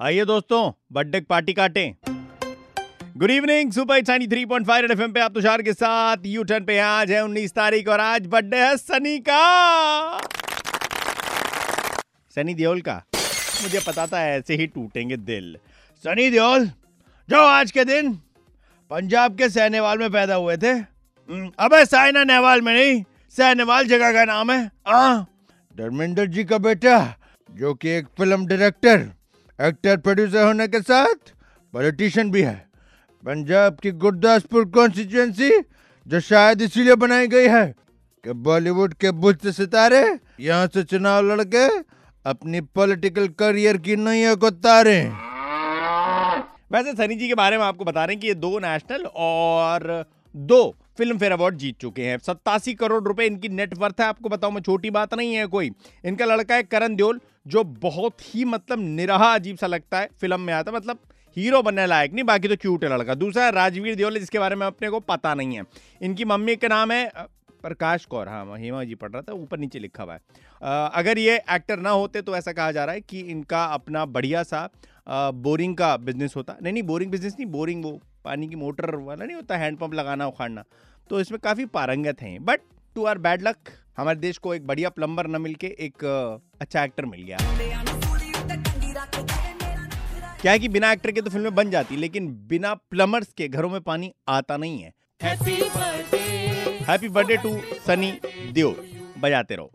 आइए दोस्तों birthday party काटे। गुड इवनिंग सुपर चाइनी थ्री पॉइंट फाइव एफ़ पे आप तुषार के साथ यू टर्न पे आज है उन्नीस तारीख और आज बर्थडे है सनी का। सनी देओल का। मुझे पता था ऐसे ही टूटेंगे दिल। सनी देओल जो आज के दिन पंजाब के सहनेवाल में पैदा हुए थे। हम्म, अबे साइना नेहवाल में नहीं सहनेवाल जगह का नाम है। हाँ धर्मेंद्र जी का बेटा जो कि एक फ़िल्म डायरेक्टर एक्टर, प्रोड्यूसर होने के साथ पॉलिटिशियन भी है। पंजाब की गुरदासपुर कॉन्स्टिट्यूंसी जो शायद इसीलिए बनाई गई है कि बॉलीवुड के बुद्ध सितारे यहाँ से चुनाव लड़के अपनी पॉलिटिकल करियर की नैया को तारे। वैसे सनी जी के बारे में आपको बता रहे हैं कि ये दो नेशनल और दो फ़िल्म फेयर अवार्ड जीत चुके हैं। सत्तासी करोड़ रुपए इनकी नेटवर्थ है, आपको बताऊँ मैं छोटी बात नहीं है कोई। इनका लड़का है करण देओल जो बहुत ही मतलब निराहा अजीब सा लगता है फ़िल्म में आता मतलब हीरो बनने लायक नहीं, बाकी तो क्यूट है लड़का। दूसरा राजवीर देओल, जिसके बारे में अपने को पता नहीं है। इनकी मम्मी का नाम है प्रकाश कौर। हाँ हेमा जी पढ़ रहा था, ऊपर नीचे लिखा हुआ है। अगर ये एक्टर ना होते तो ऐसा कहा जा रहा है कि इनका अपना बढ़िया सा बोरिंग का बिज़नेस होता। नहीं नहीं बोरिंग बिज़नेस नहीं बोरिंग वो पानी की मोटर वाला नहीं होता हैंडपम्प लगाना, उखाड़ना। तो इसमें काफ़ी पारंगत हैं। But to our bad luck हमारे देश को एक बढ़िया प्लम्बर न मिल के एक अच्छा एक्टर मिल गया। क्या है कि बिना एक्टर के तो फ़िल्में बन जाती लेकिन बिना प्लम्बर्स के घरों में पानी आता नहीं है। Happy birthday to Sunny Deol बजाते रहो।